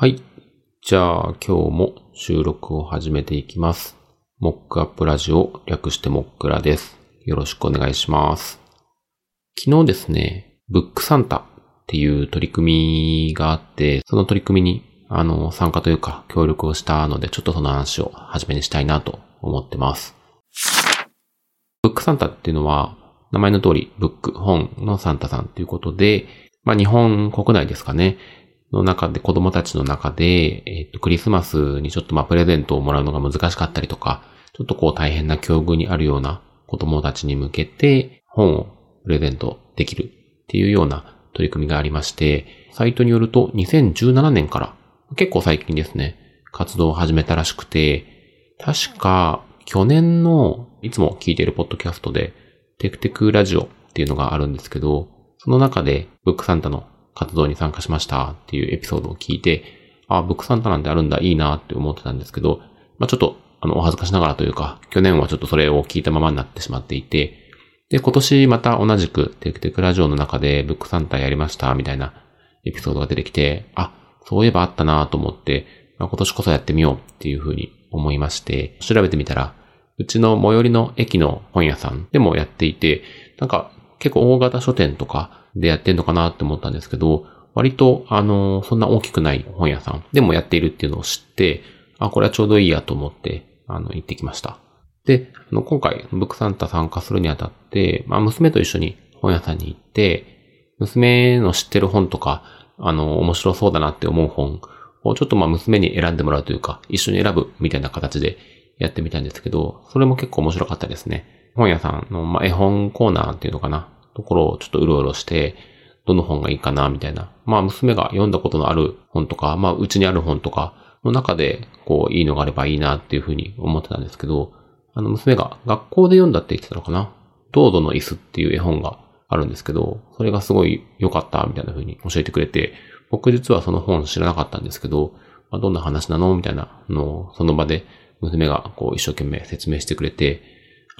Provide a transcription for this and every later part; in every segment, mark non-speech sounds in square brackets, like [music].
はい。じゃあ今日も収録を始めていきます。モックアップラジオ略してモックラです。よろしくお願いします。昨日ですね、ブックサンタっていう取り組みがあって、その取り組みにあの参加というか協力をしたので、ちょっとその話を始めにしたいなと思ってます。ブックサンタっていうのは、名前の通り、ブック、本のサンタさんということで、まあ日本国内ですかね、の中で、子供たちの中で、えっ、と、クリスマスにちょっとまあプレゼントをもらうのが難しかったりとか、ちょっとこう大変な境遇にあるような子供たちに向けて本をプレゼントできるっていうような取り組みがありまして、サイトによると2017年から結構最近ですね、活動を始めたらしくて、確か去年のいつも聞いているポッドキャストでテクテクラジオっていうのがあるんですけど、その中でブックサンタの活動に参加しましたっていうエピソードを聞いて、あ、ブックサンタなんてあるんだ、いいなって思ってたんですけど、まあちょっと、あの、お恥ずかしながらというか、去年はちょっとそれを聞いたままになってしまっていて、で、今年また同じくテクテクラジオの中でブックサンタやりましたみたいなエピソードが出てきて、あ、そういえばあったなと思って、まあ、今年こそやってみようっていうふうに思いまして、調べてみたら、うちの最寄りの駅の本屋さんでもやっていて、なんか結構大型書店とかでやってんのかなって思ったんですけど、割と、あの、そんな大きくない本屋さんでもやっているっていうのを知って、あ、これはちょうどいいやと思って、あの、行ってきました。で、あの、今回、ブックサンタ参加するにあたって、まあ、娘と一緒に本屋さんに行って、娘の知ってる本とか、あの、面白そうだなって思う本をちょっとまあ、娘に選んでもらうというか、一緒に選ぶみたいな形でやってみたんですけど、それも結構面白かったですね。本屋さんの、まあ、絵本コーナーっていうのかな、ところをちょっとうろうろして、どの本がいいかな、みたいな。まあ、娘が読んだことのある本とか、まあ、うちにある本とかの中で、こう、いいのがあればいいなっていうふうに思ってたんですけど、あの、娘が学校で読んだって言ってたのかな？ドードの椅子っていう絵本があるんですけど、それがすごい良かった、みたいな風に教えてくれて、僕実はその本知らなかったんですけど、まあ、どんな話なの？みたいなのを、その場で娘がこう一生懸命説明してくれて、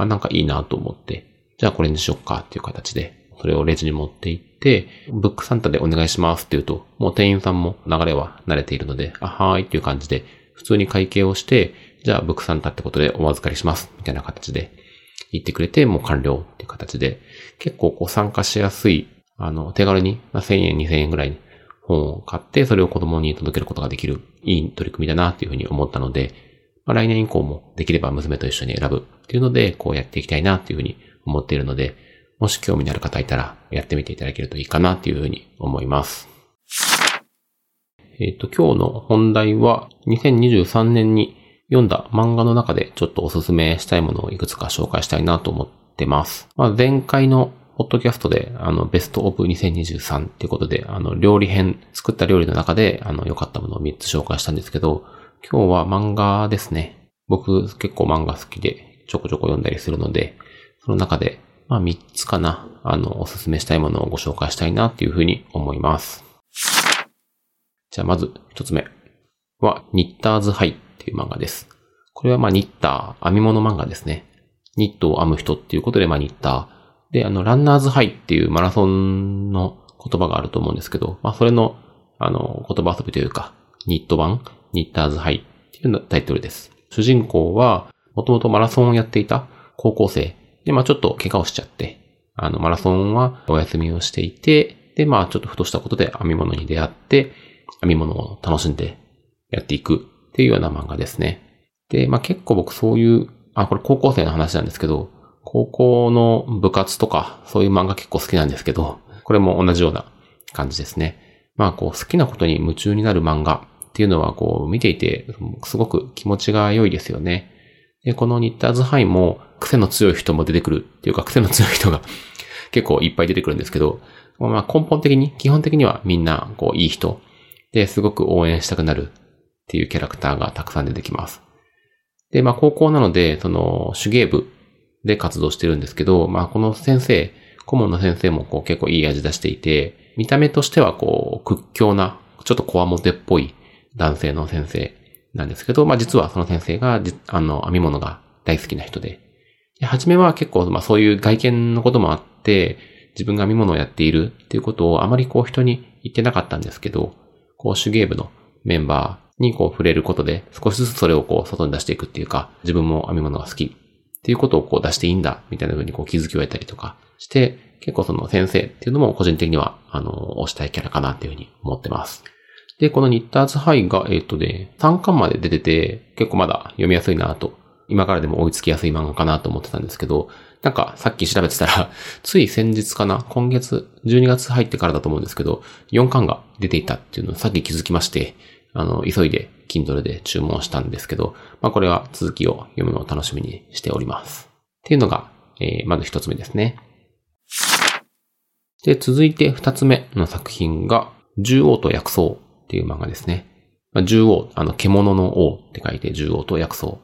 あ、なんかいいなと思って、じゃあこれにしよっかっていう形で、それをレジに持って行って、ブックサンタでお願いしますって言うと、もう店員さんも流れは慣れているので、あ、はーいっていう感じで、普通に会計をして、じゃあブックサンタってことでお預かりします、みたいな形で言ってくれて、もう完了っていう形で、結構こう参加しやすい、あの、手軽に、まあ、1000円、2000円ぐらい本を買って、それを子供に届けることができる、いい取り組みだなっていうふうに思ったので、まあ、来年以降もできれば娘と一緒に選ぶっていうので、こうやっていきたいなっていうふうに思っているので、もし興味のある方いたら、やってみていただけるといいかなっていうふうに思います。えっ、と、今日の本題は、2023年に読んだ漫画の中でちょっとおすすめしたいものをいくつか紹介したいなと思ってます。まあ、前回のポッドキャストで、あの、ベストオブ2023っていうことで、あの、料理編、作った料理の中で、あの、良かったものを3つ紹介したんですけど、今日は漫画ですね。僕結構漫画好きで、ちょこちょこ読んだりするので、その中で、まあ3つかな、あの、おすすめしたいものをご紹介したいなっていうふうに思います。じゃあまず1つ目は、ニッターズハイっていう漫画です。これはまあニッター、編み物漫画ですね。ニットを編む人っていうことでまあニッター。で、あの、ランナーズハイっていうマラソンの言葉があると思うんですけど、まあそれの、あの、言葉遊びというか、ニット版、ニッターズハイっていうタイトルです。主人公は、もともとマラソンをやっていた高校生。で、まあちょっと怪我をしちゃって、あの、マラソンはお休みをしていて、で、まあちょっとふとしたことで編み物に出会って、編み物を楽しんでやっていくっていうような漫画ですね。で、まあ結構僕そういう、あ、これ高校生の話なんですけど、高校の部活とか、そういう漫画結構好きなんですけど、これも同じような感じですね。まあこう好きなことに夢中になる漫画っていうのはこう見ていて、すごく気持ちが良いですよね。で、このニッターズハイも癖の強い人も出てくるっていうか癖の強い人が [laughs] 結構いっぱい出てくるんですけど、まあ根本的に、基本的にはみんなこういい人で、すごく応援したくなるっていうキャラクターがたくさん出てきます。で、まあ高校なので、その手芸部で活動してるんですけど、まあこの先生、顧問の先生もこう結構いい味出していて、見た目としてはこう屈強な、ちょっとこわもてっぽい男性の先生なんですけど、まあ実はその先生が、あの、編み物が大好きな人で、で初めは結構、まあそういう外見のこともあって、自分が編み物をやっているっていうことをあまりこう人に言ってなかったんですけど、こう手芸部のメンバーにこう触れることで少しずつそれをこう外に出していくっていうか、自分も編み物が好きっていうことをこう出していいんだみたいな風にこう気づきを得たりとかして、結構その先生っていうのも個人的には、あの、推したいキャラかなっていうふうに思ってます。で、このニッターズハイが、えっ、ー、とね、3巻まで出てて、結構まだ読みやすいなと、今からでも追いつきやすい漫画かなと思ってたんですけど、なんかさっき調べてたら、[laughs] つい先日かな今月、12月入ってからだと思うんですけど、4巻が出ていたっていうのをさっき気づきまして、あの、急いで Kindle で注文したんですけど、まあこれは続きを読むのを楽しみにしております。っていうのが、えー、まず一つ目ですね。で、続いて二つ目の作品が、獣王と薬草っていう漫画ですね。まあ、獣王、あの、獣の王って書いて獣王と薬草。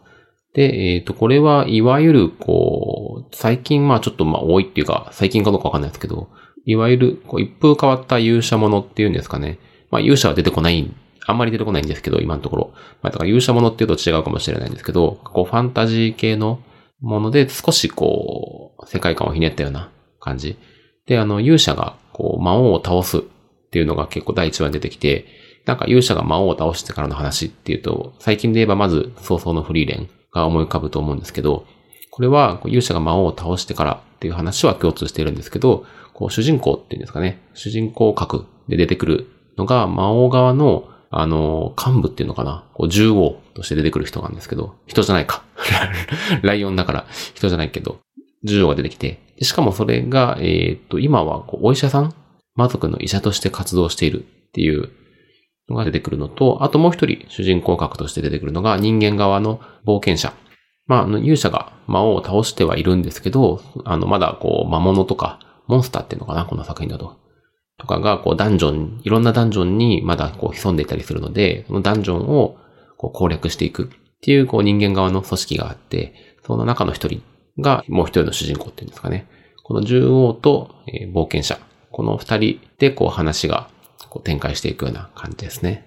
で、えっ、ー、と、これはいわゆる、こう、最近まあちょっとまあ多いっていうか、最近かどうかわかんないですけど、いわゆる、こう、一風変わった勇者ものっていうんですかね。まあ勇者は出てこない、あんまり出てこないんですけど、今のところ。まあだから勇者ものっていうと違うかもしれないんですけど、こう、ファンタジー系のもので、少しこう、世界観をひねったような感じ。で、あの、勇者が、こう、魔王を倒すっていうのが結構第一話に出てきて、なんか勇者が魔王を倒してからの話っていうと、最近で言えばまず、早々のフリーレンが思い浮かぶと思うんですけど、これは勇者が魔王を倒してからっていう話は共通しているんですけど、こう主人公っていうんですかね、主人公格で出てくるのが魔王側のあの、幹部っていうのかな。こう、獣王として出てくる人なんですけど、人じゃないか。[laughs] ライオンだから人じゃないけど、獣王が出てきて、しかもそれが、えっ、と、今はこうお医者さん？魔族の医者として活動しているっていうのが出てくるのと、あともう一人主人公格として出てくるのが人間側の冒険者。まあ、勇者が魔王を倒してはいるんですけど、あの、まだこう、魔物とか、モンスターっていうのかな、この作品だと。とかが、こう、ダンジョン、いろんなダンジョンにまだこう、潜んでいたりするので、そのダンジョンをこう攻略していくっていう、こう、人間側の組織があって、その中の一人が、もう一人の主人公っていうんですかね。この獣王と、えー、冒険者。この二人で、こう、話がこう展開していくような感じですね。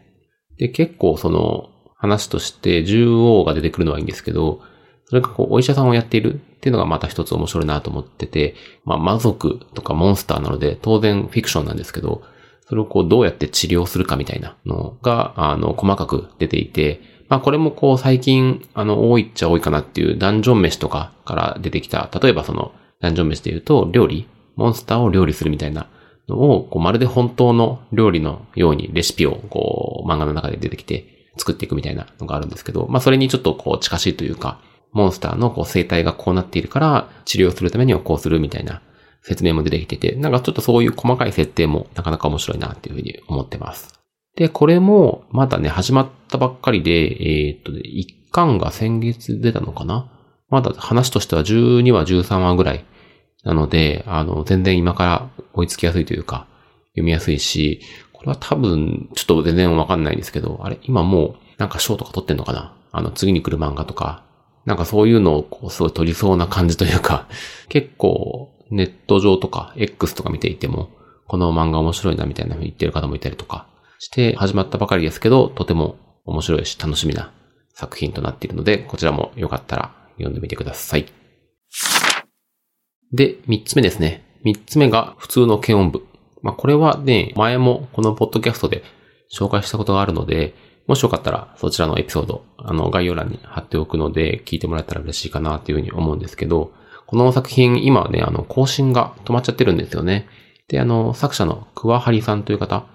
で、結構その話として獣王が出てくるのはいいんですけど、それがこうお医者さんをやっているっていうのがまた一つ面白いなと思ってて、まあ魔族とかモンスターなので当然フィクションなんですけど、それをこうどうやって治療するかみたいなのが、あの、細かく出ていて、まあこれもこう最近、あの、多いっちゃ多いかなっていうダンジョン飯とかから出てきた、例えばそのダンジョン飯で言うと料理、モンスターを料理するみたいなのを、こうまるで本当の料理のようにレシピをこう漫画の中で出てきて作っていくみたいなのがあるんですけど、まあそれにちょっとこう近しいというか、モンスターのこう生態がこうなっているから治療するためにはこうするみたいな説明も出てきてて、なんかちょっとそういう細かい設定もなかなか面白いなっていうふうに思ってます。で、これもまだね、始まったばっかりで、えー、っと、1巻が先月出たのかな？まだ話としては12話、13話ぐらいなので、あの、全然今から追いつきやすいというか、読みやすいし、これは多分、ちょっと全然わかんないんですけど、あれ、今もう、なんか賞とか取ってんのかな？あの、次に来る漫画とか、なんかそういうのをこう、すごい取りそうな感じというか、[laughs] 結構、ネット上とか、X とか見ていても、この漫画面白いなみたいな風に言ってる方もいたりとかして、始まったばかりですけど、とても面白いし楽しみな作品となっているので、こちらもよかったら読んでみてください。で、三つ目ですね。三つ目が普通の検温部。まあ、これはね、前もこのポッドキャストで紹介したことがあるので、もしよかったらそちらのエピソード、あの、概要欄に貼っておくので、聞いてもらえたら嬉しいかなというふうに思うんですけど、この作品、今はね、あの、更新が止まっちゃってるんですよね。で、あの、作者の桑張さんという方、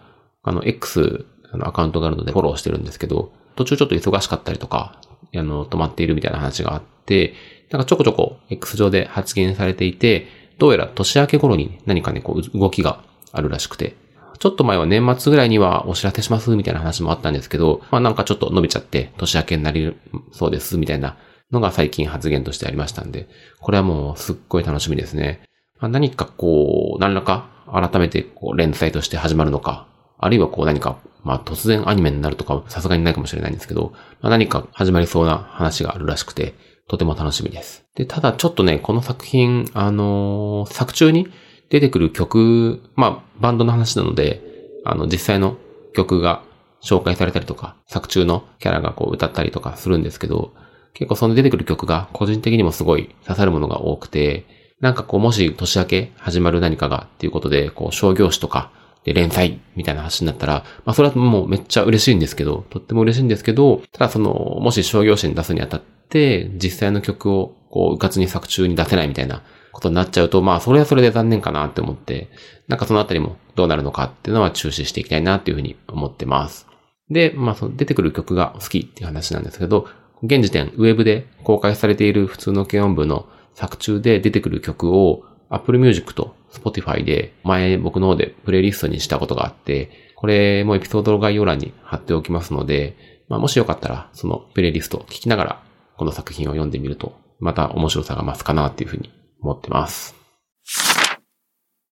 あの、X のアカウントがあるのでフォローしてるんですけど、途中ちょっと忙しかったりとか、あの、止まっているみたいな話があって、なんかちょこちょこ X 上で発言されていて、どうやら年明け頃に何かね、こう動きがあるらしくて、ちょっと前は年末ぐらいにはお知らせしますみたいな話もあったんですけど、まあなんかちょっと伸びちゃって年明けになりそうですみたいなのが最近発言としてありましたんで、これはもうすっごい楽しみですね。まあ、何かこう、何らか改めてこう連載として始まるのか、あるいはこう何か、まあ突然アニメになるとかさすがにないかもしれないんですけど、まあ、何か始まりそうな話があるらしくて、とても楽しみです。で、ただちょっとね、この作品、あのー、作中に出てくる曲、まあ、バンドの話なので、あの、実際の曲が紹介されたりとか、作中のキャラがこう歌ったりとかするんですけど、結構その出てくる曲が個人的にもすごい刺さるものが多くて、なんかこうもし年明け始まる何かがっていうことで、こう商業誌とかで連載みたいな話になったら、まあそれはもうめっちゃ嬉しいんですけど、とっても嬉しいんですけど、ただその、もし商業誌に出すにあたって、実際の曲をこう、うかつに作中に出せないみたいなことになっちゃうと、まあそれはそれで残念かなって思って、なんかそのあたりもどうなるのかっていうのは注視していきたいなっていうふうに思ってます。で、まあその出てくる曲が好きっていう話なんですけど、現時点、ウェブで公開されている普通の軽音部の作中で出てくる曲を Apple Music と Spotify で前僕の方でプレイリストにしたことがあって、これもエピソードの概要欄に貼っておきますので、まあ、もしよかったらそのプレイリストを聞きながらこの作品を読んでみると、また面白さが増すかなっていうふうに思ってます。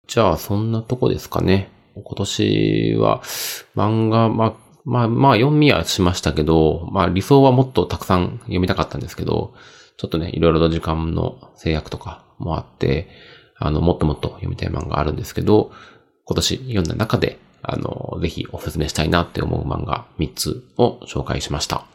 じゃあ、そんなとこですかね。今年は漫画、まあ、まあ、まあ、読みはしましたけど、まあ、理想はもっとたくさん読みたかったんですけど、ちょっとね、いろいろと時間の制約とかもあって、あの、もっともっと読みたい漫画あるんですけど、今年読んだ中で、あの、ぜひおすすめしたいなって思う漫画3つを紹介しました。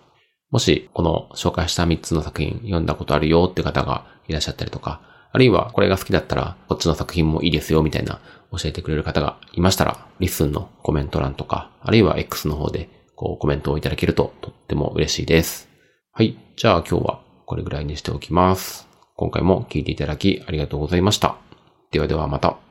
もし、この紹介した3つの作品読んだことあるよって方がいらっしゃったりとか、あるいはこれが好きだったら、こっちの作品もいいですよみたいな教えてくれる方がいましたら、リスンのコメント欄とか、あるいは X の方でこうコメントをいただけるととっても嬉しいです。はい。じゃあ今日はこれぐらいにしておきます。今回も聞いていただきありがとうございました。ではではまた。